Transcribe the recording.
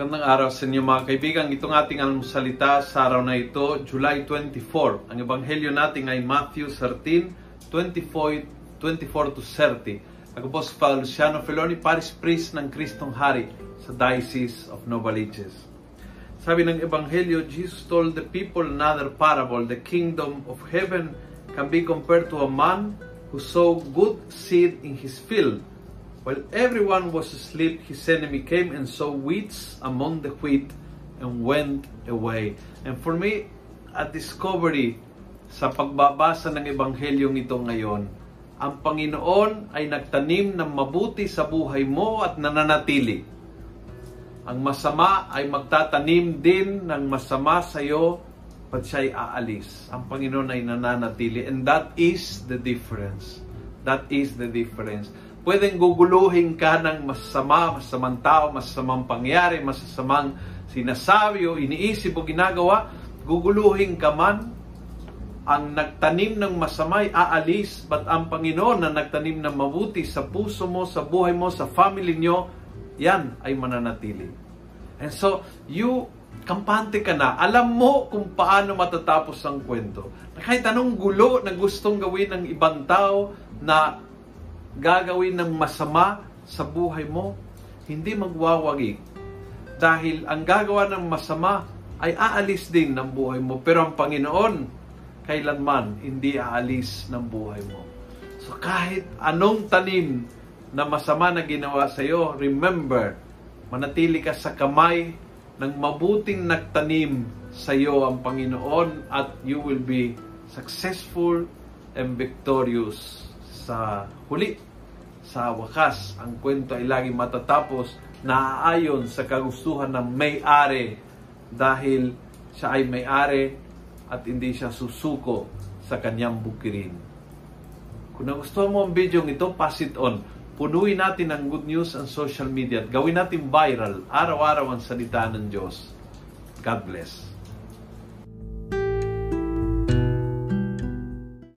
Magandang araw sa inyo mga kaibigan. Itong ating almusalita sa araw na ito, July 24. Ang ebanghelyo natin ay Matthew 13, 24, 24 to 30. Ako po si Father Luciano Feloni, Paris Priest ng Kristong Hari sa Diocese of Novaliches. Sabi ng ebanghelyo, Jesus told the people another parable. The kingdom of heaven can be compared to a man who sowed good seed in his field. While everyone was asleep, his enemy came and sowed weeds among the wheat and went away. And for me, a discovery sa pagbabasa ng Ebanghelyong ito ngayon, ang Panginoon ay nagtanim ng mabuti sa buhay mo at nananatili. Ang masama ay magtatanim din ng masama sa iyo at siya ay aalis. Ang Panginoon ay nananatili. And that is the difference. That is the difference pwedeng guguluhin ka ng masama, masamang tao, masamang pangyari, masasamang sinasabi o iniisip o ginagawa, guguluhin ka man, ang nagtanim ng masama ay aalis, but ang Panginoon na nagtanim ng mabuti sa puso mo, sa buhay mo, sa family nyo, yan ay mananatili. And so, you, kampante ka na, alam mo kung paano matatapos ang kwento. Kahit anong gulo na gustong gawin ng ibang tao na gagawin ng masama sa buhay mo, hindi magwawagi. Dahil ang gagawa ng masama ay aalis din ng buhay mo. Pero ang Panginoon, kailanman hindi aalis ng buhay mo. So kahit anong tanim na masama na ginawa sa iyo, remember, manatili ka sa kamay ng mabuting nagtanim sa iyo ang Panginoon at you will be successful and victorious sa huli. Sa wakas, ang kwento ay laging matatapos na aayon sa kagustuhan ng may-ari dahil siya ay may-ari at hindi siya susuko sa kanyang bukirin. Kung nagustuhan mo ang video ito, pass it on. Punuin natin ang good news ang social media at gawin natin viral araw-araw ang salita ng Diyos. God bless.